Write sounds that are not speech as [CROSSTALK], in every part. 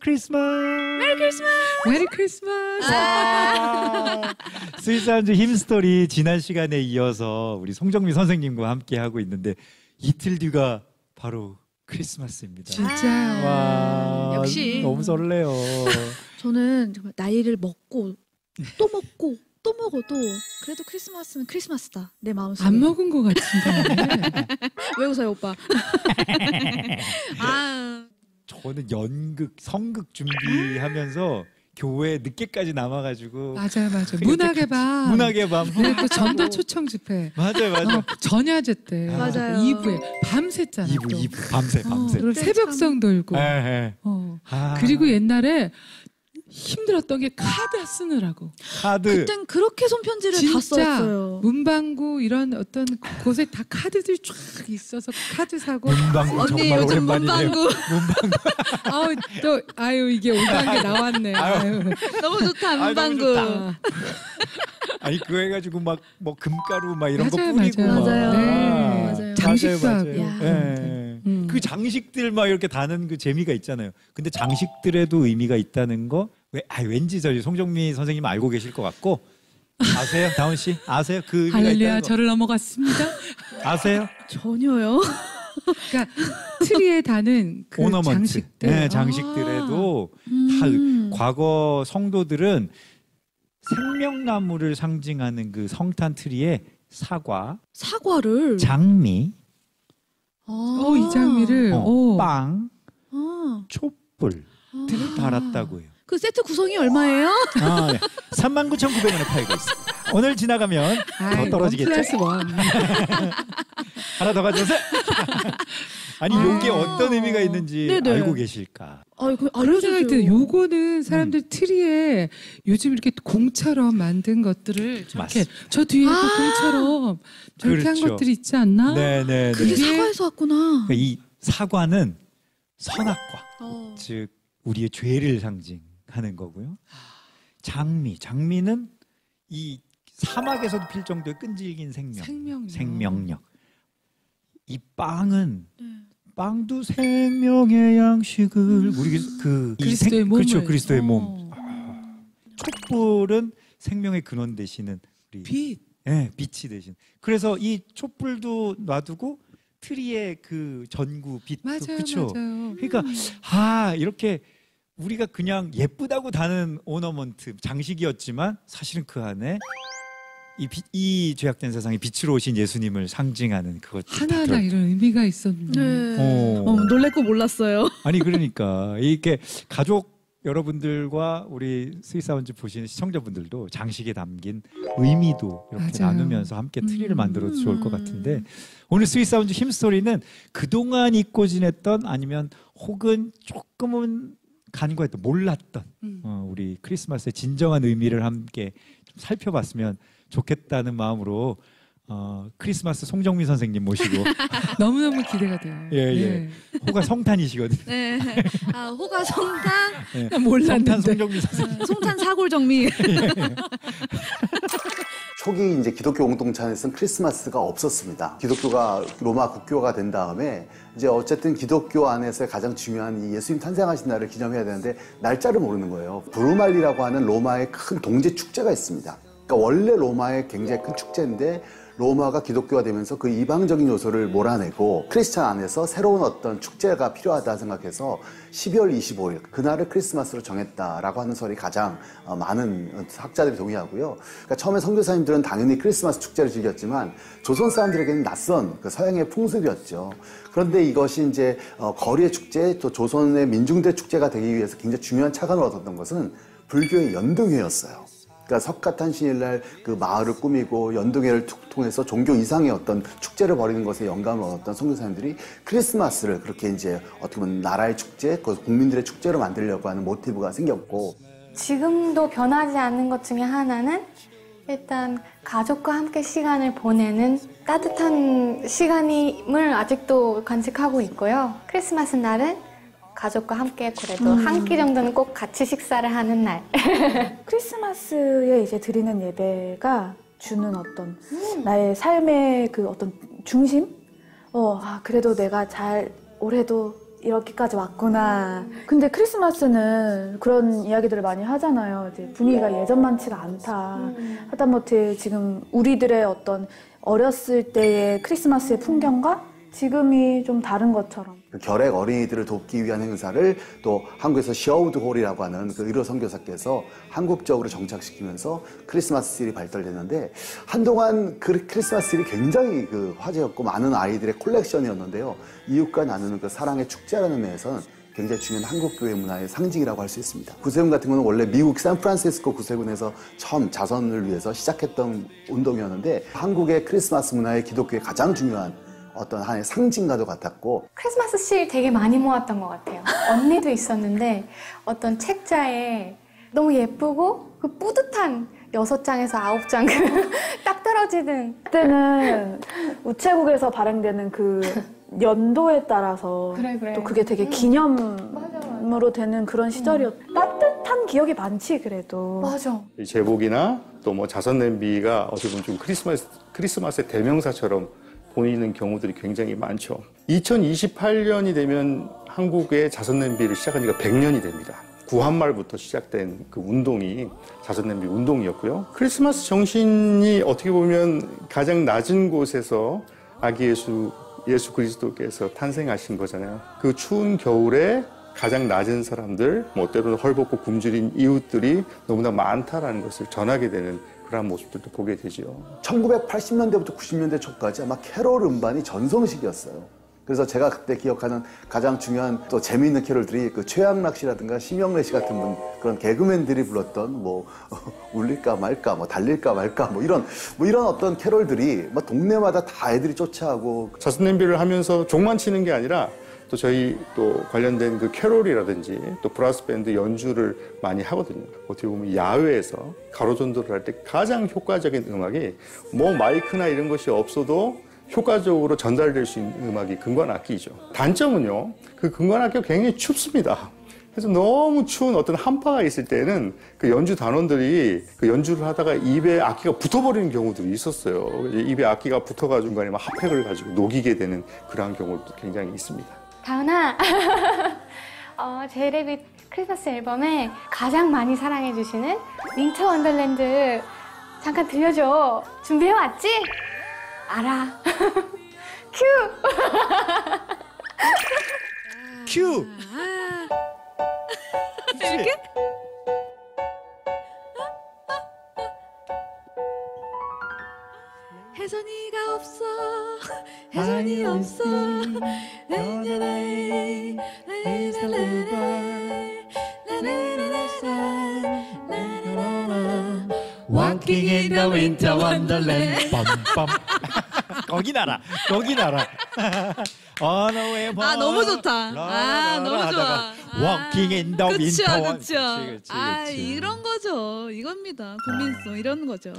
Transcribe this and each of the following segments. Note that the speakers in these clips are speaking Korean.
크리스마스! Merry Christmas! Merry Christmas! Sweet Sounds Hymnstory 지난 시간에 이어서 우리 송정미 선생님과 함께 하고 있는데 이틀 뒤가 바로 크리스마스입니다. 진짜요. 와, 역시 너무 설레요. 저는 정말 나이를 먹고 또 먹고 또또 먹어도 그래도 크리스마스는 크리스마스다 내 마음속에 안 먹은 것 같은데. [LAUGHS] 왜 웃어요 오빠 [LAUGHS] 아 저는 연극, 성극 준비하면서 교회 늦게까지 남아가지고 맞아요, 맞아요. 그렇게 문학의 밤. 문학의 밤 네, 그 전도 초청 집회. 맞아요, 맞아요. 어, 전야제 때. 맞아요. 2부에 밤샜잖아. 이부 또. 이부 밤새 밤새. 어, 그리고 새벽 성 돌고. 예, 예. 어. 아, 그리고 옛날에 힘들었던 게 카드 쓰느라고. 카드 그땐 그렇게 손편지를 다 썼어요 문방구 이런 어떤 곳에 다 카드들이 쫙 있어서 카드 사고 문방구 언니 정말 요즘 오랜만이네요. 문방구 [LAUGHS] 아우 또 아유 이게 오단계 나왔네. 아유. 너무 좋다 문방구 좋다. 아, [LAUGHS] 아니 그거 해가지고 막 뭐 금가루 막 이런 맞아요, 거 뿌리고 맞아요. 막. 맞아요. 네. 맞아요. 장식도 맞아요, 하고. 맞아요. 예. 음. 그 장식들 막 이렇게 다는 그 재미가 있잖아요. 근데 장식들에도 의미가 있다는 거 왜, 아, 왠지 저희 송정미 선생님 알고 계실 것 같고 아세요, 다운 씨? 아세요? 그 의미가 할렐루야 있다는 거 저를 넘어갔습니다. 아세요? 전혀요 그러니까 트리에 다는 그 오너먼트, 장식들. 네, 장식들에도 다 음. 과거 성도들은 생명나무를 상징하는 그 성탄 트리에 사과, 사과를 장미, 아. 어, 이 장미를 어, 오. 빵, 아. 촛불 들을 달았다고 해요. 그 세트 구성이 얼마예요? 아, 네. 39,900원에 팔고 있습니다. 오늘 지나가면 아이, 더 떨어지겠죠? 원 플러스 [LAUGHS] 원. 하나 더 가져오세요. 아니 아. 이게 어떤 의미가 있는지 네네. 알고 계실까? 아, 그 그런 생각이 드는 알려주세요. 요거는 사람들 트리에 요즘 이렇게 공처럼 만든 것들을 저렇게. 저 뒤에 도 아. 공처럼 저렇게 한 그렇죠. 것들이 있지 않나? 네네. 그게 그게- 사과에서 왔구나. 이 사과는 선악과, 어. 즉 우리의 죄를 상징 하는 거고요. 장미, 장미는 이 사막에서도 필 정도의 끈질긴 생명, 생명력. 생명력. 이 빵은 네. 빵도 생명의 양식을 우리 그이 그리스도의 생- 몸을. 그렇죠 그리스도의 몸 어. 촛불은 생명의 근원 되시는 우리 빛. 예, 빛이 되신. 그래서 이 촛불도 놔두고 트리의 그 전구 빛도 맞아요, 그렇죠. 맞아요. 그러니까 아 이렇게 우리가 그냥 예쁘다고 다는 ornament 장식이었지만 사실은 그 안에 이, 빛- 이 죄악된 세상에 빛으로 오신 예수님을 상징하는 그것들 다 하나하나 이런 의미가 있었네. 네. 어. 어, 놀랬고 몰랐어요. [LAUGHS] 아니 그러니까 이렇게 가족 여러분들과 우리 Sweet Sounds 보시는 시청자분들도 장식에 담긴 의미도 이렇게 맞아요. 나누면서 함께 트리를 음. 만들어도 좋을 것 같은데 오늘 Sweet Sounds Hymnstory는 그동안 잊고 지냈던 아니면 혹은 조금은 간과했던 몰랐던 음. 어, 우리 크리스마스의 진정한 의미를 함께 좀 살펴봤으면 좋겠다는 마음으로 어, 크리스마스 송정미 선생님 모시고 [LAUGHS] 너무너무 기대가 돼요. [LAUGHS] 예, 예. 호가 성탄이시거든요. 네. 아, 호가 [LAUGHS] 성탄, 예. 네. 몰랐는데. 성탄 송정미 선생님. 어, 송탄 사골 정미. 초기 이제 기독교 공동체에서는 크리스마스가 없었습니다. 기독교가 로마 국교가 된 다음에 이제 어쨌든 기독교 안에서 가장 중요한 이 예수님 탄생하신 날을 기념해야 되는데 날짜를 모르는 거예요. 브루말리라고 하는 로마의 큰 동제 축제가 있습니다. 그러니까 원래 로마의 굉장히 큰 축제인데 로마가 기독교가 되면서 그 이방적인 요소를 몰아내고 크리스찬 안에서 새로운 어떤 축제가 필요하다 생각해서 12월 25일 그날을 크리스마스로 정했다라고 하는 설이 가장 어, 많은 학자들이 동의하고요. 그러니까 처음에 선교사님들은 당연히 크리스마스 축제를 즐겼지만 조선 사람들에게는 낯선 그 서양의 풍습이었죠. 그런데 이것이 이제 어, 거리의 축제 또 조선의 민중의 축제가 되기 위해서 굉장히 중요한 착안을 얻었던 것은 불교의 연등회였어요. 그러니까 석가탄신일날 그 마을을 꾸미고 연등회를 투- 통해서 종교 이상의 어떤 축제를 벌이는 것에 영감을 얻었던 선교사님들이 크리스마스를 그렇게 이제 어떻게 보면 나라의 축제, 그 국민들의 축제로 만들려고 하는 모티브가 생겼고 지금도 변하지 않는 것 중에 하나는 일단 가족과 함께 시간을 보내는 따뜻한 시간임을 아직도 간직하고 있고요. 크리스마스 날은 가족과 함께 그래도 한끼 정도는 꼭 같이 식사를 하는 날. [LAUGHS] 크리스마스에 이제 드리는 예배가 주는 어떤 나의 삶의 그 어떤 중심? 어, 아, 그래도 내가 잘 올해도 이렇게까지 왔구나. 근데 크리스마스는 그런 이야기들을 많이 하잖아요. 이제 분위기가 예 전만치가 않다. 하다못해 지금 우리들의 어떤 어렸을 때의 크리스마스의 풍경과 지금이 좀 다른 것처럼 그 결핵 어린이들을 돕기 위한 행사를 또 한국에서 셔우드 홀이라고 하는 그 의료 선교사께서 한국적으로 정착시키면서 크리스마스 실이 발달됐는데 한동안 그 크리스마스 실이 굉장히 그 화제였고 많은 아이들의 컬렉션이었는데요. 이웃과 나누는 그 사랑의 축제라는 면에서는 굉장히 중요한 한국 교회 문화의 상징이라고 할 수 있습니다. 구세군 같은 경우는 원래 미국 샌프란시스코 구세군에서 처음 자선을 위해서 시작했던 운동이었는데 한국의 크리스마스 문화의 기독교의 가장 중요한 어떤 하나의 상징과도 같았고 크리스마스 실 되게 많이 모았던 것 같아요. 언니도 있었는데 어떤 책자에 너무 예쁘고 그 뿌듯한 여섯 장에서 아홉 장 [LAUGHS] 딱 떨어지는 그때는 우체국에서 발행되는 그 연도에 따라서 그래, 그래. 또 그게 되게 음. 기념으로 되는 그런 시절이었. 따뜻한 기억이 많지 그래도. 맞아. 이 제복이나 또 뭐 자선 냄비가 어떻게 보면 좀 크리스마스 크리스마스의 대명사처럼 보이는 경우들이 굉장히 많죠. 2028년이 되면 한국의 자선 냄비를 시작한 지가 100년이 됩니다. 구한말부터 시작된 그 운동이 자선 냄비 운동이었고요. 크리스마스 정신이 어떻게 보면 가장 낮은 곳에서 아기 예수 예수 그리스도께서 탄생하신 거잖아요. 그 추운 겨울에 가장 낮은 사람들, 뭐 때로는 헐벗고 굶주린 이웃들이 너무나 많다라는 것을 전하게 되는 그러한 모습들도 보게 되지요. 1980년대부터 90년대 초까지 아마 캐롤 음반이 전성시기였어요. 그래서 제가 그때 기억하는 가장 중요한 또 재미있는 캐롤들이 그 최양락 씨라든가 심형래 씨 같은 분 그런 개그맨들이 불렀던 뭐 [LAUGHS] 울릴까 말까 뭐 달릴까 말까 뭐 이런 뭐 이런 어떤 캐롤들이 막 동네마다 다 애들이 좋아하고 자선 냄비를 하면서 종만 치는 게 아니라 또 저희 또 관련된 그 캐롤이라든지 또 브라스 밴드 연주를 많이 하거든요. 어떻게 보면 야외에서 가로전도를 할 때 가장 효과적인 음악이 뭐 마이크나 이런 것이 없어도 효과적으로 전달될 수 있는 음악이 금관악기죠. 단점은요, 그 금관악기가 굉장히 춥습니다. 그래서 너무 추운 어떤 한파가 있을 때는 그 연주 단원들이 그 연주를 하다가 입에 악기가 붙어버리는 경우들이 있었어요. 입에 악기가 붙어가지고 중간에 막 핫팩을 가지고 녹이게 되는 그러한 경우도 굉장히 있습니다. 다은아, [LAUGHS] 어, 제이레빗 크리스마스 앨범에 가장 많이 사랑해주시는 Winter Wonderland 잠깐 들려줘. 준비해왔지? 알아. [LAUGHS] 큐! 큐. 이렇게? 혜선이가 없어 혜선이 없어 Walking in the winter wonderland. 빰빰. 거기 나라. 거기 나라. On a way 아 너무 좋다. 아 너무 좋아. Walking in the winter. 그치, 그치, 아. 이런 거죠. 이겁니다. 국민성 이런 거죠.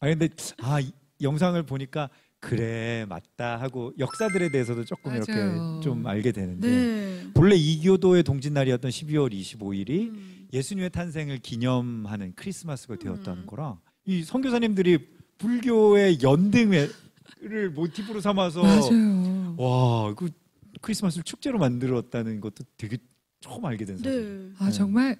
아 근데 아이 영상을 보니까 그래 맞다 하고 역사들에 대해서도 조금 맞아요. 이렇게 좀 알게 되는데 네. 본래 이교도의 동짓날이었던 12월 25일이 음. 예수님의 탄생을 기념하는 크리스마스가 되었다는 음. 거라 이 선교사님들이 불교의 연등회를 모티브로 삼아서. 와, 그 크리스마스를 축제로 만들었다는 것도 되게 처음 알게 된 사실. 네. 아 정말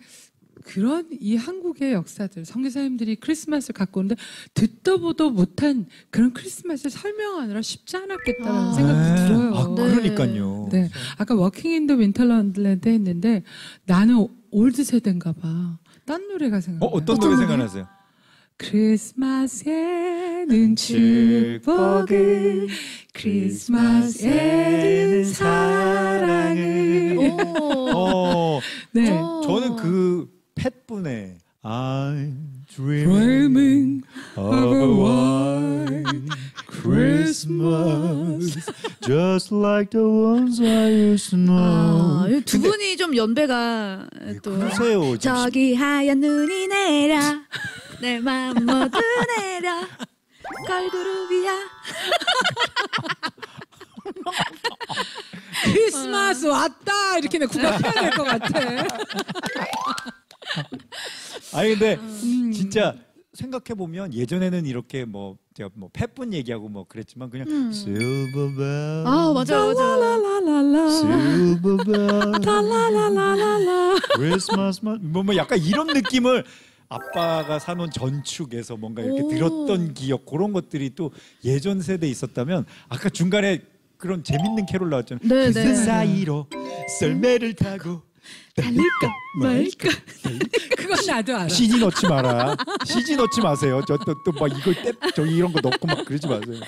그런 이 한국의 역사들 선교사님들이 크리스마스를 갖고 오는데 듣도 보도 못한 그런 크리스마스를 설명하느라 쉽지 않았겠다는 아. 생각도 네. 들어요. 아, 네. 그러니까요. 네. 아까 Walking in the Winter Wonderland 했는데 나는 old 세대인가 봐. 딴 노래가 어, 생각나. 어떤 노래 생각나세요? 크리스마스에는 축복을 크리스마스에는 사랑을 오. 어, 네. 어. 저는 그 팻분의 I'm dreaming Dreaming of a white Christmas just like the ones I used to 아, know. 이두 분이 좀 연배가 또 그러세요. 저기 하얀 눈이 내려 내맘 모두 내려 걸그룹이야 크리스마스 왔다 이렇게 내 구박해야 될 것 같아. 아니 근데 음. 진짜 생각해 보면 예전에는 이렇게 뭐 제가 뭐 팻분 얘기하고 뭐 그랬지만 그냥 음. Silver Bell, 아 맞아 맞아 라라라라 Silver Bell, 라라라라라 Christmas 뭐, 뭐 약간 이런 느낌을 아빠가 사놓은 전축에서 뭔가 이렇게 오. 들었던 기억 그런 것들이 또 예전 세대에 있었다면 아까 중간에 그런 재밌는 캐롤 나왔잖아요. 네, 그 네. 사이로 썰매를 타고 달릴까 말까. 그건 나도 알아. CG 넣지 마라. CG 넣지 마세요. 저 또 또 막 이걸 떼저 이런 거 넣고 막 그러지 마세요.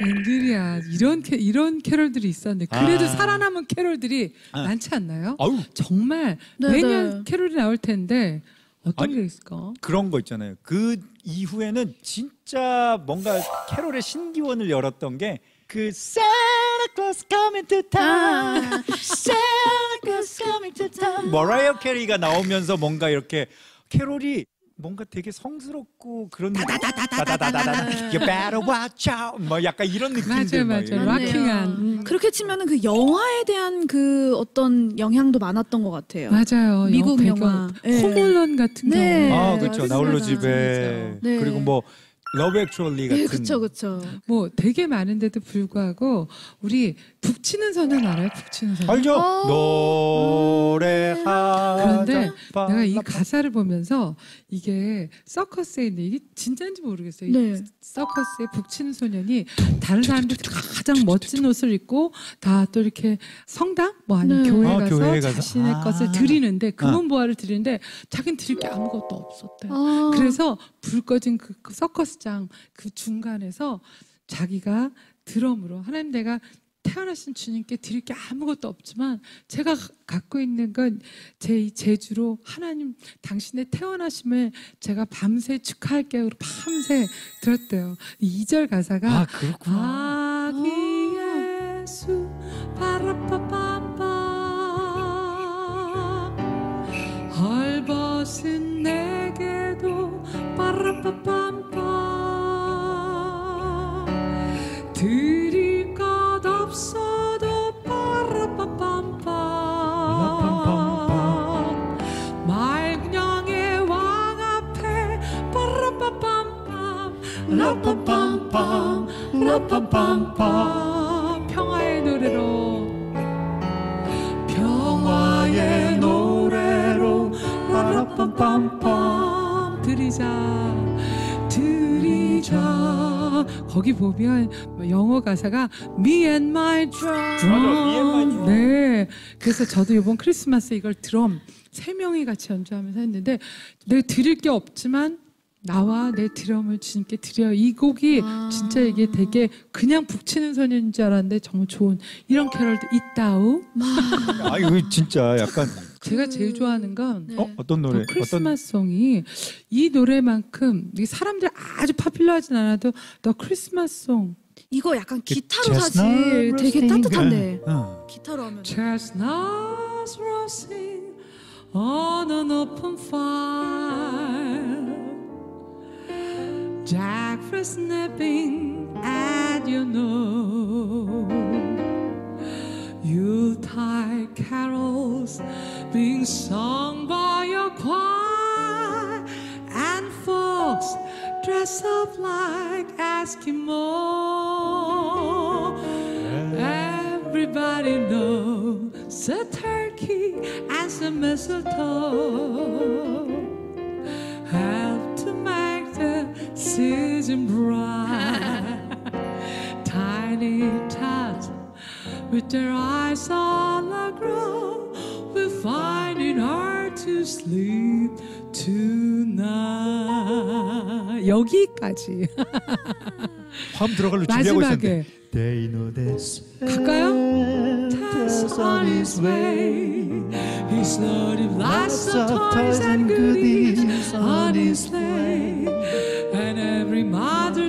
웬일이야. 이런 캐, 이런 캐롤들이 있었는데 그래도 아. 살아남은 캐롤들이 아. 많지 않나요? 아유 정말 네, 매년 네. 캐롤이 나올 텐데 어떤 아니, 게 있을까? 그런 거 있잖아요. 그 이후에는 진짜 뭔가 캐롤의 신기원을 열었던 게 그 Santa Claus coming to town, Santa Claus coming to town. 머라이어 캐리가 나오면서 뭔가 이렇게 캐롤이 뭔가 되게 성스럽고 그런 다다다다다다다 You better watch out 뭐 약간 이런 느낌들 맞아요, 막 맞아요. 맞네요. rocking한. 음. 그렇게 치면은 그 영화에 대한 그 어떤 영향도 많았던 것 같아요. 맞아요. 미국 영화. 예. Home Alone 같은 네. 경우. 아 그렇죠 맞습니다. 나홀로 집에 네. 그리고 뭐 Love Actually 같은 네, 그쵸, 그쵸. 뭐 되게 많은데도 불구하고 우리 북치는 소년 알아요? 북치는 소년. 알죠 어. 노래하자 그런데 내가 이 가사를 보면서 이게 서커스에 있는 이게 진짜인지 모르겠어요. 이 네. 서커스의 북치는 소년이 다른 사람들이 가장 멋진 옷을 입고 다 또 이렇게 성당 뭐 아니면 네. 교회 아, 가서 교회에 가서. 자신의 아. 것을 드리는데 금은 보화를 드리는데 자기는 드릴 게 아무것도 없었대. 요 아, 그래서 불 꺼진 그, 그 서커스 장 그 중간에서 자기가 드럼으로 하나님 내가 태어나신 주님께 드릴 게 아무것도 없지만 제가 가- 갖고 있는 건 제 이 제주로 하나님 당신의 태어나심을 제가 밤새 축하할게요. 밤새 들었대요. 이 2절 가사가 아 그렇구나 아기 예수 빠라빠빰빰 헐벗은 내 라빠빰빰 평화의 노래로. 평화의 노래로 라빠빰빰 드리자. 드리자. 거기 보면 영어 가사가 Me and my drum. 맞아, Me and my drum. 네. 그래서 저도 이번 크리스마스 이걸 드럼 세 명이 같이 연주하면서 했는데 내가 드릴 게 없지만 나와 내 드럼을 주님께 드려 이 곡이 아. 진짜 이게 되게 그냥 북치는 소년인 줄 알았는데 정말 좋은 이런 캐럴도 있다우 [LAUGHS] 아 이거 진짜 약간 제가 제일 좋아하는 건 네. 어 어떤 노래 또 크리스마스송이 이 노래만큼 이 사람들 아주 파퓰러하진 않아도 더 크리스마스송 이거 약간 기타로 그 사실 chestnut 되게. 따뜻한데. 응. 기타로 하면. Chestnuts roasting on an open fire Jack frost nipping at your nose. Yuletide carols being sung by your choir. And folks dress up like Eskimo. Everybody knows a turkey and some mistletoe the season bright. Tiny tots with their eyes all aglow will find it hard to sleep tonight. 여기까지 화음 들어갈로 준비하고 있었는데 They know this 갈까요? Tess on his way. He's loaded lots of toys and goodies on his sleigh.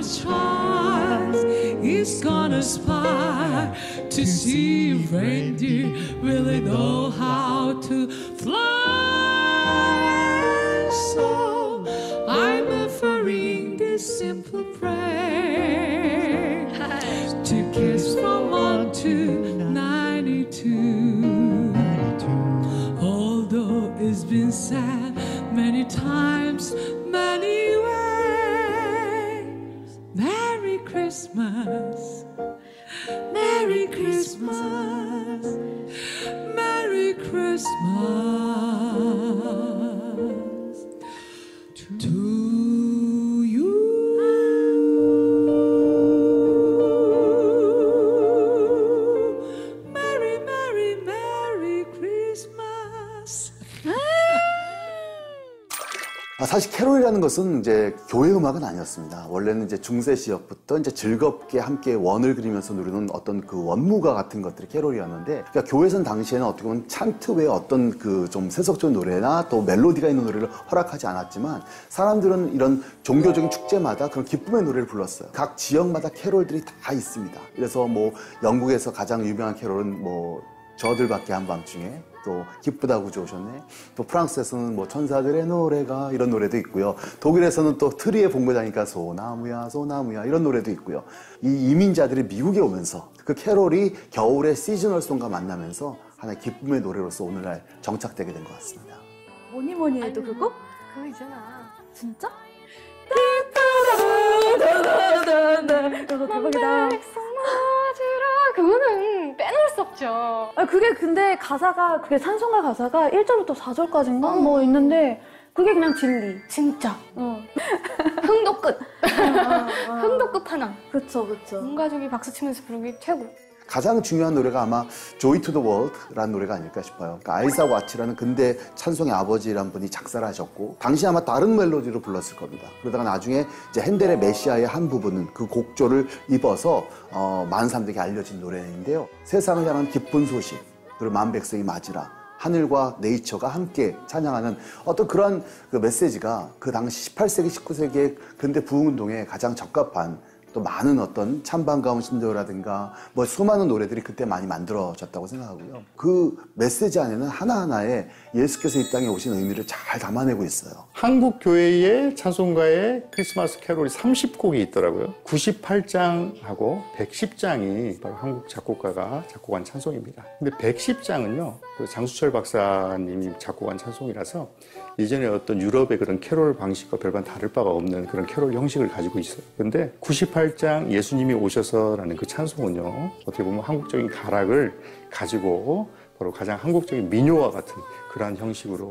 Child is gonna spy to see reindeer. Really know how to fly. So I'm offering this simple prayer to kiss from one to 사실 캐롤이라는 것은 이제 교회 음악은 아니었습니다. 원래는 이제 중세 시역부터 이제 즐겁게 함께 원을 그리면서 누리는 어떤 그 원무가 같은 것들이 캐롤이었는데, 그러니까 교회에서는 당시에는 어떻게 보면 찬트 외에 어떤 그 좀 세속적인 노래나 또 멜로디가 있는 노래를 허락하지 않았지만, 사람들은 이런 종교적인 축제마다 그런 기쁨의 노래를 불렀어요. 각 지역마다 캐롤들이 다 있습니다. 그래서 뭐 영국에서 가장 유명한 캐롤은 뭐 저들밖에 한 밤중에 또 기쁘다고 좋으셨네. 또 프랑스에서는 뭐 천사들의 노래가 이런 노래도 있고요. 독일에서는 또 트리의 본고장이니까 소나무야 소나무야 이런 노래도 있고요. 이 이민자들이 미국에 오면서 그 캐롤이 겨울의 시즈널송과 만나면서 하나의 기쁨의 노래로서 오늘날 정착되게 된 것 같습니다. 뭐니 뭐니 해도 그거? 그거 있잖아. 진짜? 이거 대박이다. 그거는 빼놓을 수 없죠. 아, 그게 근데 가사가, 그게 찬송가 가사가 1절부터 4절까지인가? 뭐 있는데, 그게 그냥 진리. 진짜 어. 흥도 끝. 아, 아. 흥도 끝판왕. 그쵸, 그쵸. 온 가족이 박수 치면서 부르기 최고. 가장 중요한 노래가 아마 Joy to the World라는 노래가 아닐까 싶어요. 그러니까 아이사 와치라는 근대 찬송의 아버지라는 분이 작사를 하셨고 당시 아마 다른 멜로디로 불렀을 겁니다. 그러다가 나중에 이제 핸델의 메시아의 한 부분은 그 곡조를 입어서 어, 많은 사람들에게 알려진 노래인데요. 세상을 향한 기쁜 소식 그리고 만 백성이 맞으라 하늘과 네이처가 함께 찬양하는 어떤 그런 그 메시지가 그 당시 18세기, 19세기의 근대 부흥운동에 가장 적합한 또 많은 어떤 찬반가운 신조라든가 뭐 수많은 노래들이 그때 많이 만들어졌다고 생각하고요. 그 메시지 안에는 하나하나의 예수께서 이 땅에 오신 의미를 잘 담아내고 있어요. 한국 교회의 찬송가에 크리스마스 캐롤이 30곡이 있더라고요. 98장하고 110장이 바로 한국 작곡가가 작곡한 찬송입니다. 근데 110장은요, 그 장수철 박사님이 작곡한 찬송이라서 이전에 어떤 유럽의 그런 캐롤 방식과 별반 다를 바가 없는 그런 캐롤 형식을 가지고 있어요. 근데 98장 예수님이 오셔서라는 그 찬송은요, 어떻게 보면 한국적인 가락을 가지고 바로 가장 한국적인 민요와 같은 그러한 형식으로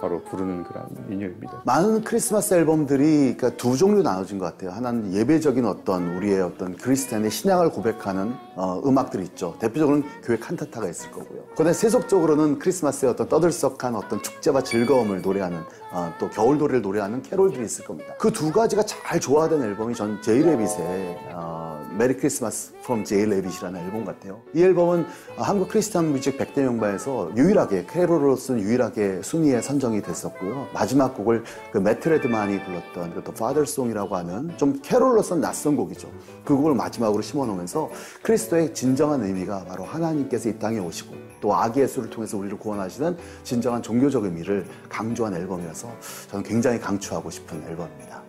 바로 부르는 그런 민요입니다. 많은 크리스마스 앨범들이 그러니까 두 종류 나눠진 것 같아요. 하나는 예배적인 어떤 우리의 어떤 그리스도인의 신앙을 고백하는 어, 음악들이 있죠. 대표적으로는 교회 칸타타가 있을 거고요. 그다음에 세속적으로는 크리스마스의 어떤 떠들썩한 어떤 축제와 즐거움을 노래하는 어, 또 겨울 노래를 노래하는 캐롤들이 있을 겁니다. 그 두 가지가 잘 조화된 앨범이 전 제이레빗의 어, Merry Christmas from J Rabbit이라는 앨범 같아요. 이 앨범은 어, 한국 Christian music 100대 명반에서 유일하게 캐롤로서는 유일하게 순위에 선정이 됐었고요. 마지막 곡을 그 매트 레드만이 불렀던 그 The Father's Song이라고 하는 좀 캐롤로서는 낯선 곡이죠. 그 곡을 마지막으로 심어놓으면서 그리스도의 진정한 의미가 바로 하나님께서 이 땅에 오시고 또 아기 예수를 통해서 우리를 구원하시는 진정한 종교적 의미를 강조한 앨범이라서 저는 굉장히 강추하고 싶은 앨범입니다.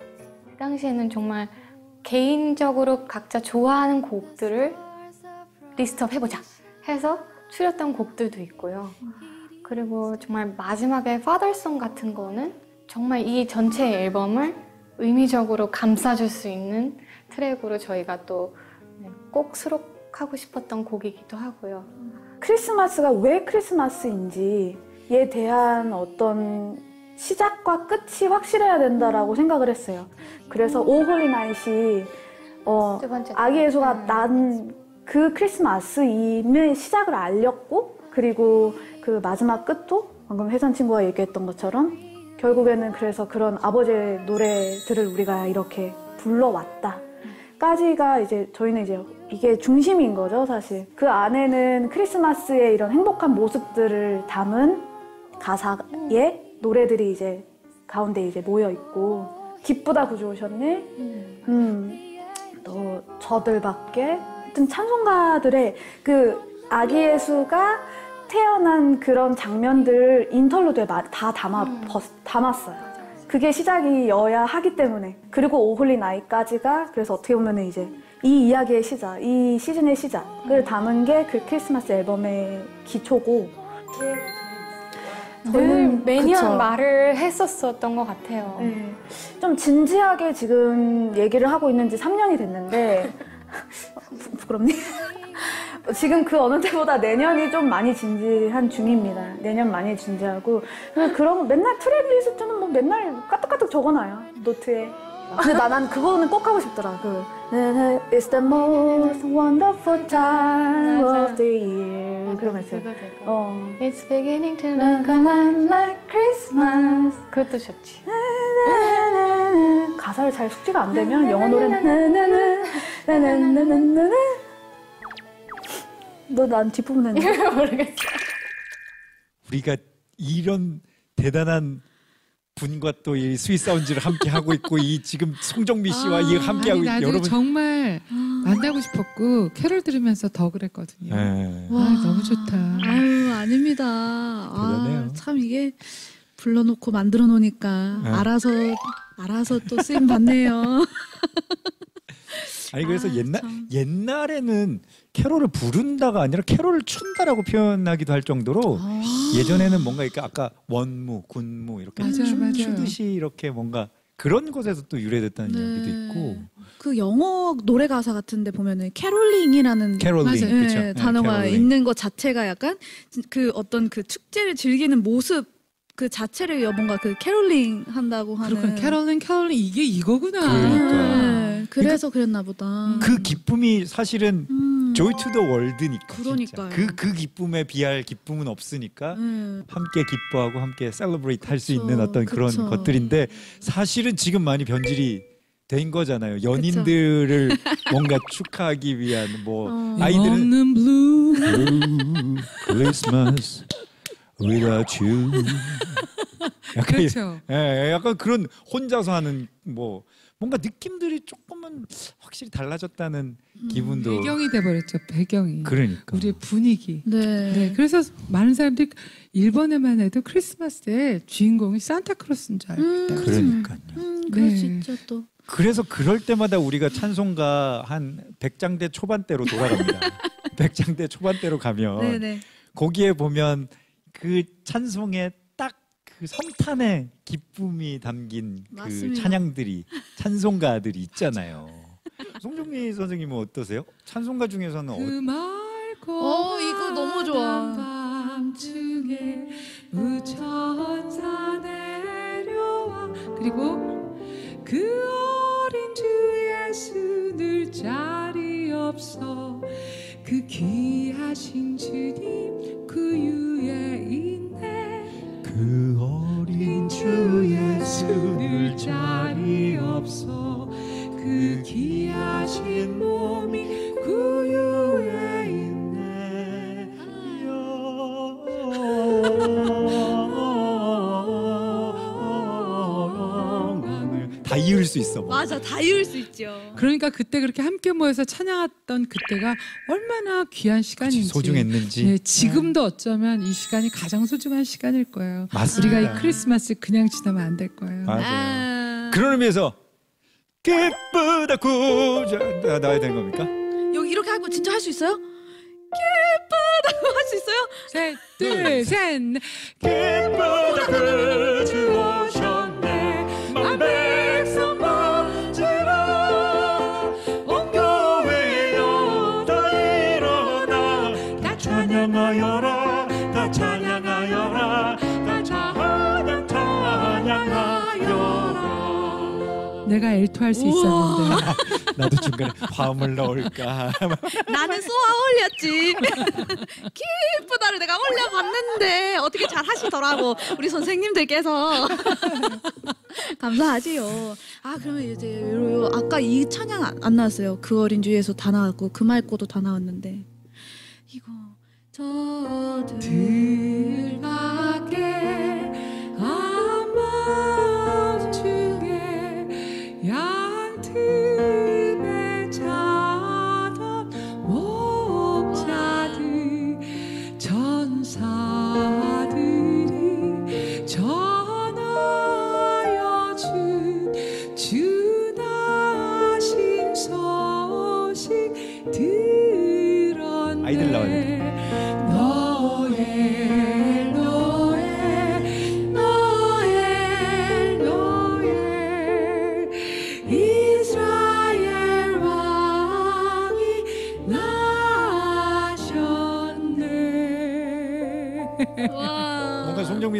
그 당시에는 정말 개인적으로 각자 좋아하는 곡들을 list up 해보자 해서 추렸던 곡들도 있고요. 그리고 정말 마지막에 Father's Song 같은 거는 정말 이 전체 앨범을 의미적으로 감싸줄 수 있는 트랙으로 저희가 또 꼭 수록하고 싶었던 곡이기도 하고요. 크리스마스가 왜 크리스마스인지에 대한 어떤 시작과 끝이 확실해야 된다라고 생각을 했어요. 그래서 오홀리 나잇이 어, 아기 예수가 음. 난그 크리스마스임의 시작을 알렸고 그리고 그 마지막 끝도 방금 혜선 친구가 얘기했던 것처럼 결국에는 그래서 그런 아버지의 노래들을 우리가 이렇게 불러왔다. 까지가 이제 저희는 이제 이게 중심인 거죠, 사실. 그 안에는 크리스마스의 이런 행복한 모습들을 담은 가사의 노래들이 이제 가운데 이제 모여 있고 기쁘다 구주 오셨네. 음. 또 저들밖에 하여튼 찬송가들의 그 아기 예수가 태어난 그런 장면들 인터루드에 마- 다 담아 벗- 담았어요. 그게 시작이어야 하기 때문에 그리고 오홀리 나이까지가 그래서 어떻게 보면 이제 이 이야기의 시작, 이 시즌의 시작을 담은 게 그 크리스마스 앨범의 기초고 늘 매년 그쵸. 말을 했었었던 것 같아요. 네. 좀 진지하게 지금 얘기를 하고 있는 지 3년이 됐는데 [LAUGHS] 부- 부끄럽니? [LAUGHS] 지금 그 어느 때보다 내년이 좀 많이 진지한 중입니다. 내년 많이 진지하고 그런 맨날 트랙 리스트는 뭐 맨날 까뜩까뜩 적어놔요 노트에. 근데 나, 난 그거는 꼭 하고 싶더라. 그 It's the most wonderful time 맞아. of the year. 그러면서 그거 되고. 어. It's beginning to look a lot like Christmas. 그것도 좋지. 가사를 잘 숙지가 안 되면 영어 노래는 너난 뒷부분 했는데 모르겠어요. 우리가 이런 대단한 분과 또 이 스윗 사운즈를 함께 하고 있고 이 지금 송정미 씨와 이 함께 하고 나도 여러분 정말 만나고 싶었고 캐롤 들으면서 더 그랬거든요. 예. 아, 너무 좋다. 아유 아닙니다. 아. 참 이게 불러놓고 만들어 놓으니까 네. 알아서 알아서 또 쓰임 받네요. [LAUGHS] 아니 그래서 아, 옛날 참. 옛날에는 캐롤을 부른다가 아니라 캐롤을 춘다라고 표현하기도 할 정도로 아. 예전에는 뭔가 이렇게 아까 원무, 군무 이렇게 맞아요, 춤 맞아요. 추듯이 이렇게 뭔가 그런 것에서 또 유래됐다는 네. 이야기도 있고 그 영어 노래 가사 같은데 보면은 caroling이라는 caroling? 네, 네, 단어가 caroling. 있는 것 자체가 약간 그 어떤 그 축제를 즐기는 모습 그 자체를 뭔가 그 caroling 한다고 하는 그렇군. caroling caroling 이게 이거구나. 그러니까. 네, 그래서 그랬나 보다. 그 기쁨이 사실은 음. Joy to the World니까 그러니까요. 그그 기쁨에 비할 기쁨은 없으니까 네. 함께 기뻐하고 함께 celebrate 할 수 있는 어떤 그런 그쵸. 것들인데 사실은 지금 많이 변질이 된 거잖아요. 연인들을 [LAUGHS] 뭔가 축하하기 위한 뭐 어. 아이들은 Blue. Blue Christmas without you. [LAUGHS] 약간 이- 그렇죠. 예, 약간 그런 혼자서 하는 뭐 뭔가 느낌들이 조금은 확실히 달라졌다는 기분도 배경이 돼버렸죠. 배경이. 그러니까 우리의 분위기. 네. 네, 그래서 많은 사람들이 일본에만 해도 크리스마스에 주인공이 산타크로스인 줄 알고 음. 있다. 그러니까요. 음, 그럴 네. 수 있죠 또. 그래서 그럴 때마다 우리가 찬송가 한 백장대 초반대로 돌아갑니다. [LAUGHS] 백장대 초반대로 가면 네네. 거기에 보면 그 찬송에 딱 그 성탄의 기쁨이 담긴 그 맞습니다. 찬양들이 찬송가들이 있잖아요. [LAUGHS] 송정미 선생님은 어떠세요? 찬송가 중에서는 어, 그 맑고 어, 이거 너무 좋아. 밤중에 우천사 내려와 그리고 그 수 있어. 뭐. 맞아 다 이을 수 있죠. 그러니까 그때 그렇게 함께 모여서 찬양했던 그때가 얼마나 귀한 시간인지 소중했는지. 네, 지금도 어쩌면 이 시간이 가장 소중한 시간일 거예요. 맞습니다. 우리가 이 크리스마스 그냥 지나면 안 될 거예요. 맞아요. 아, 그런 의미에서 기쁘다 구자 나- 나와야 되는 겁니까? 여기 이렇게 하고 진짜 할 수 있어요? 예쁘다고 할 수 있어요? 셋, 둘, 셋. 넷. 기쁘다 그 내가 엘토 할수 있었는데. [LAUGHS] 나도 중간에 화음을 넣을까 나는 쏘아 올렸지. 기쁘다를 내가 올려봤는데 어떻게 잘 하시더라고 우리 선생님들께서. [LAUGHS] 감사하지요. 아 그러면 이제 요, 아까 이 찬양 안, 안 나왔어요. 그 어린 주에서 다 나왔고 그 맑고도 다 나왔는데 이거 저들 들밖에 아마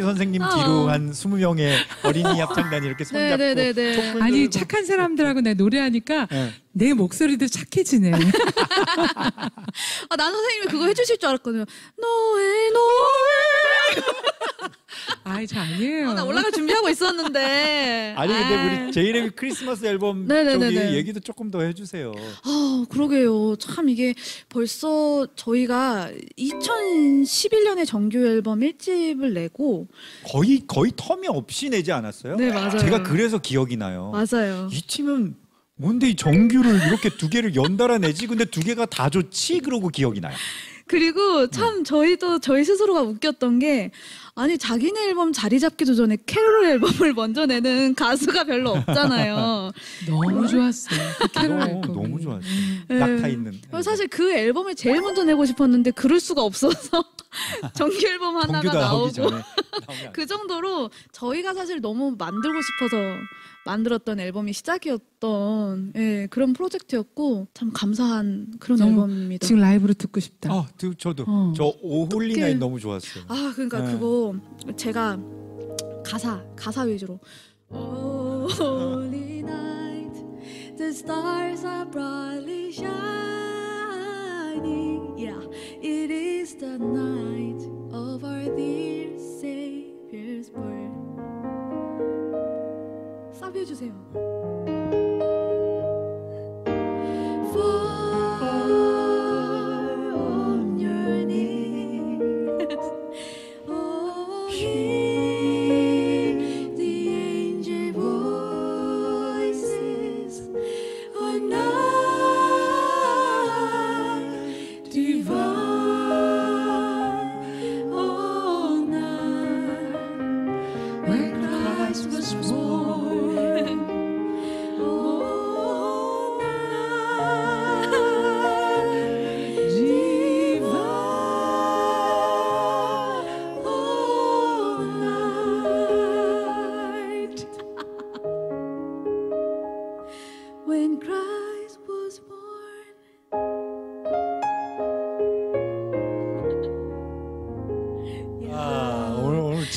선생님 어. 뒤로 한 20명의 어린이 합창단이 이렇게 손잡고 네네네네. 촛불 아니 들고. 착한 사람들하고 내 노래하니까 예. 내 목소리도 착해지네 [LAUGHS] 아, 난 선생님이 그거 해주실 줄 알았거든요. Noel 노 저 아니에요. 어, 나 올라갈 준비하고 있었는데. [LAUGHS] 아니 근데. 우리 제이레빗 크리스마스 앨범 네네네네. 쪽이 얘기도 조금 더 해주세요. 아, 그러게요. 참 이게 벌써 저희가 2011년에 정규 앨범 1집을 내고 거의 거의 텀이 없이 내지 않았어요? 네, 맞아요. 제가 그래서 기억이 나요. 맞아요. 이 팀은 뭔데 이 정규를 이렇게 두 개를 연달아 내지? 근데 두 개가 다 좋지? 그러고 기억이 나요. 그리고 참 저희도 저희 스스로가 웃겼던 게 아니 자기네 앨범 자리 잡기도 전에 캐롤 앨범을 먼저 내는 [LAUGHS] 가수가 별로 없잖아요. [LAUGHS] 너무 좋았어요. 그 [LAUGHS] 캐롤 너무, 앨범이. 너무 좋았어요. 네. 낙타 있는. 그래서 사실 그 앨범을 제일 먼저 내고 싶었는데 그럴 수가 없어서 정규 앨범 하나가 나오고 그 정도로 저희가 사실 너무 만들고 싶어서 만들었던 앨범이 시작이었던 예, 그런 프로젝트였고 참 감사한 그런 너무 앨범입니다. 지금 라이브로 듣고 싶다. 아, 그, 저도 어. 저 오홀리나인 어떡해. 너무 좋았어요. 아 그러니까 네. 그거 제가 가사 가사 위주로 Oh, Holy night, the stars are brightly shining. Yeah, it is the night of our dear Savior's birth. 사비 해 주세요.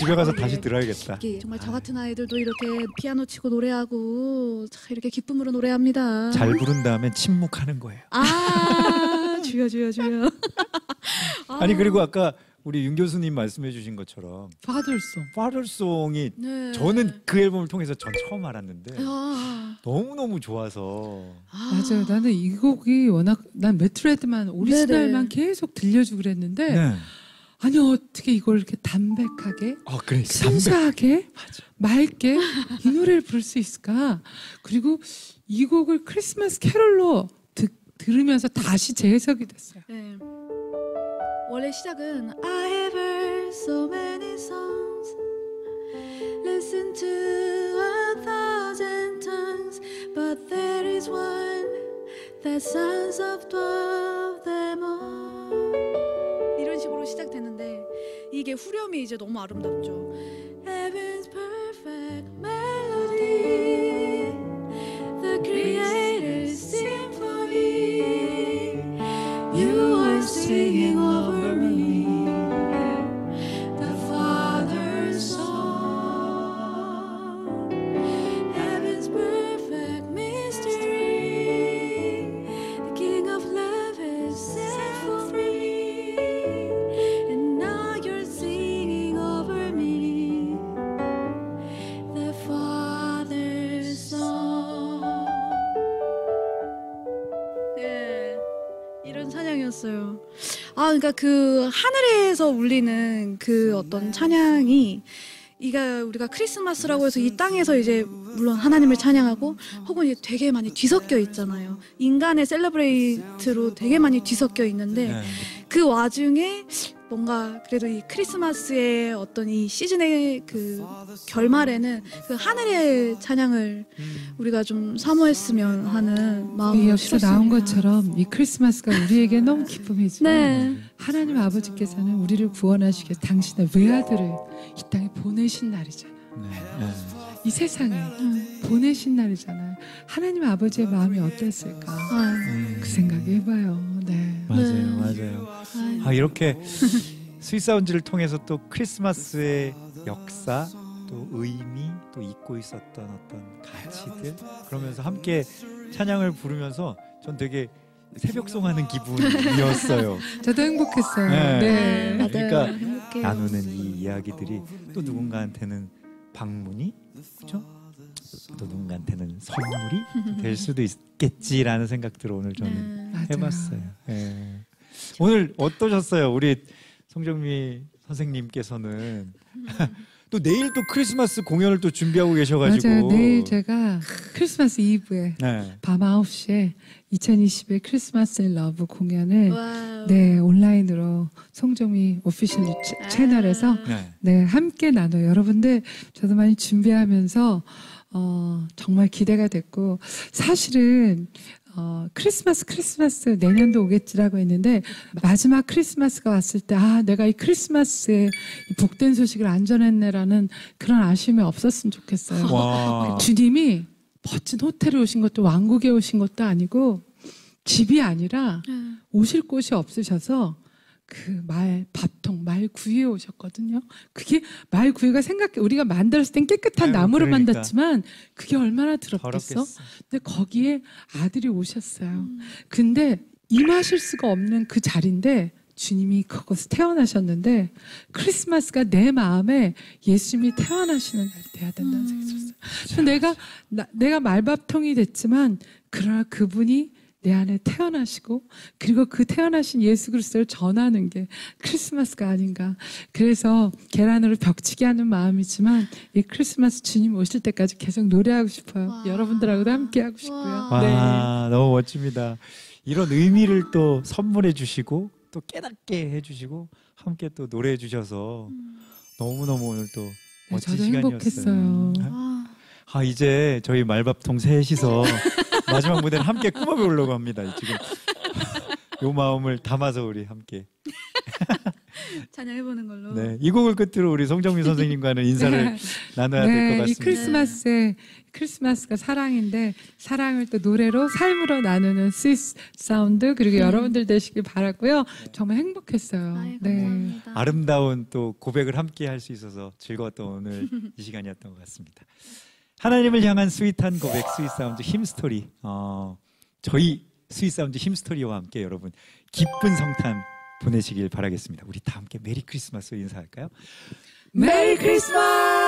집에 가서 다시 들어야겠다. 정말 저 같은 아이들도 이렇게 피아노 치고 노래하고 참 이렇게 기쁨으로 노래합니다. 잘 부른 다음엔 침묵하는 거예요. 아 주여 주여 주여. [LAUGHS] 아니 그리고 아까 우리 윤 교수님 말씀해 주신 것처럼 파들송. 파럴송이 네. 저는 그 앨범을 통해서 전 처음 알았는데 아, 너무너무 좋아서 아. 맞아요. 나는 이 곡이 워낙 난 메트레드만 오리지널만 네네. 계속 들려주고 그랬는데 네. 아니 어떻게 이걸 이렇게 담백하게 아 그래 순수하게 맞아. 맑게 이 노래를 부를 수 있을까? 그리고 이 곡을 크리스마스 캐롤로 듣, 들으면서 다시 재해석이 됐어요. 네. 원래 시작은 I have heard so many songs Listen to a thousand tongues But there is one that sounds of twelve 시작되는데 이게 후렴이 이제 너무 아름답죠 찬양이었어요. 아, 그러니까 그 하늘에서 울리는 그 어떤 찬양이 이가 우리가 크리스마스라고 해서 이 땅에서 이제 물론 하나님을 찬양하고 혹은 이제 되게 많이 뒤섞여 있잖아요. 인간의 셀러브레이트로 되게 많이 뒤섞여 있는데 네. 그 와중에 뭔가 그래도 이 크리스마스의 어떤 이 시즌의 그 결말에는 그 하늘의 찬양을 음. 우리가 좀 사모했으면 하는 이 마음이 여기서 나온. 것처럼 이 크리스마스가 우리에게 너무 기쁨이지만 네. 하나님 아버지께서는 우리를 구원하시기 위해 당신의 외아들을 이 땅에 보내신 날이잖아. 네. 네. 이 세상에 음. 보내신 날이잖아요. 하나님 아버지의 마음이 어땠을까? 아, 음. 그 생각을 해봐요. 네. 맞아요, 네. 맞아요. 아 이렇게 스윗사운즈를 통해서 또 크리스마스의 역사, 또 의미, 또 잊고 있었던 어떤 가치들 그러면서 함께 찬양을 부르면서 전 되게 새벽송하는 기분이었어요. [LAUGHS] 저도 행복했어요. 네. 네. 맞아요. 그러니까 행복해요. 나누는 이 이야기들이 또 누군가한테는 방문이 그죠? 또 누군가한테는 선물이 될 수도 있겠지라는 생각들을 오늘 저는 네. 해봤어요. 예. 오늘 어떠셨어요, 우리 송정미 선생님께서는 [LAUGHS] 또 내일 또 크리스마스 공연을 또 준비하고 계셔가지고 맞아요. 내일 제가 크리스마스 이브에 네. 밤 9시에 2020의 Christmas in Love 공연을 wow. 네 온라인으로 송정미 official 채- 아. 채널에서 네. 네 함께 나눠요. 여러분들 저도 많이 준비하면서 어, 정말 기대가 됐고 사실은 어, 크리스마스 크리스마스 내년도 오겠지라고 했는데 마지막 크리스마스가 왔을 때 아 내가 이 크리스마스에 이 복된 소식을 안 전했네라는 그런 아쉬움이 없었으면 좋겠어요. 와. 주님이 멋진 호텔에 오신 것도 왕국에 오신 것도 아니고 집이 아니라 네. 오실 곳이 없으셔서 그 말 밥통 말 구이에 오셨거든요. 그게 말 구이가 생각해 우리가 만들었을 땐 깨끗한 아유, 나무로 그러니까. 만들었지만 그게 얼마나 더럽겠어? 더럽겠어. 근데 거기에 아들이 오셨어요. 근데 임하실 수가 없는 그 자리인데 주님이 그곳에 태어나셨는데 크리스마스가 내 마음에 예수님이 태어나시는 날이 돼야 된다는 생각이 들었어요. 그래서 내가 나- 내가 말밥통이 됐지만 그러나 그분이 내 안에 태어나시고 그리고 그 태어나신 예수 그리스도를 전하는 게 크리스마스가 아닌가. 그래서 계란으로 벽치기 하는 마음이지만 이 크리스마스 주님 오실 때까지 계속 노래하고 싶어요. 와. 여러분들하고도 함께 하고 싶고요. 와. 네. 와 너무 멋집니다. 이런 의미를 또 선물해 주시고 또 깨닫게 해 주시고 함께 또 노래해 주셔서 너무 너무 오늘 또 네, 멋진 저도 시간이었어요. 행복했어요. 아, 아 이제 저희 말밥통 셋이서 [LAUGHS] 마지막 무대를 함께 꾸며보려고 합니다. 지금 [LAUGHS] 요 마음을 담아서 우리 함께 [LAUGHS] 찬양해보는 걸로. 네, 이 곡을 끝으로 우리 송정민 선생님과는 인사를 [LAUGHS] 나눠야 될 것 네, 이 같습니다. 크리스마스에 크리스마스가 사랑인데 사랑을 또 노래로 삶으로 나누는 스위스 사운드 그리고 여러분들 되시길 바라고요. 정말 행복했어요. 네. 감사합니다. 아름다운 또 고백을 함께 할 수 있어서 즐거웠던 오늘 이 시간이었던 것 같습니다. 하나님을 향한 sweet한 고백 Sweet Sounds Hymnstory. 어, 저희 Sweet Sounds Hymnstory와 함께 여러분 기쁜 성탄 보내시길 바라겠습니다. 우리 다 함께 Merry Christmas 인사할까요? Merry Christmas!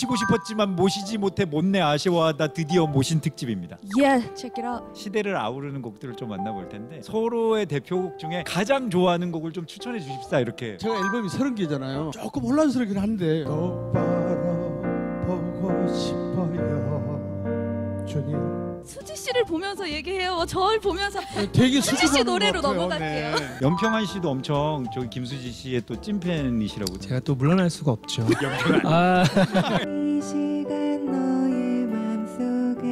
모시고 싶었지만 모시지 못해 못내 아쉬워하다 드디어 모신 특집입니다. Yeah, check it out. 시대를 아우르는 곡들을 좀 만나볼 텐데 서로의 대표곡 중에 가장 좋아하는 곡을 좀 추천해 주십사 이렇게 제가 앨범이 30개잖아요. 조금 혼란스럽긴 한데 싶어 하늘을 보면서 얘기해요. 저를 보면서 되게 수지 씨 노래로. 넘어갈게요. 네. 연평한 씨도 엄청 저기 김수지 씨의 또 찐팬이시라고. 제가 또 물러날 수가 없죠. [LAUGHS] 아, 너의 맘속에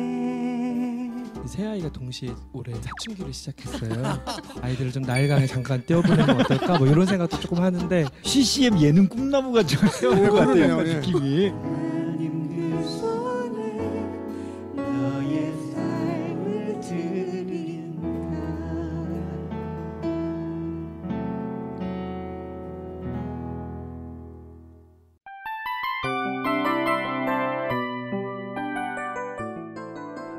새 아이가 동시에 올해 사춘기를 시작했어요. 아이들을 좀 나일강에 잠깐 떼어보내면 어떨까? 뭐 이런 생각도 조금 하는데 CCM 예능 꿈나무가 좀 [LAUGHS] 세우는 것 같아요. 예. 느낌이.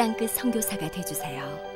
땅끝 선교사가 되주세요.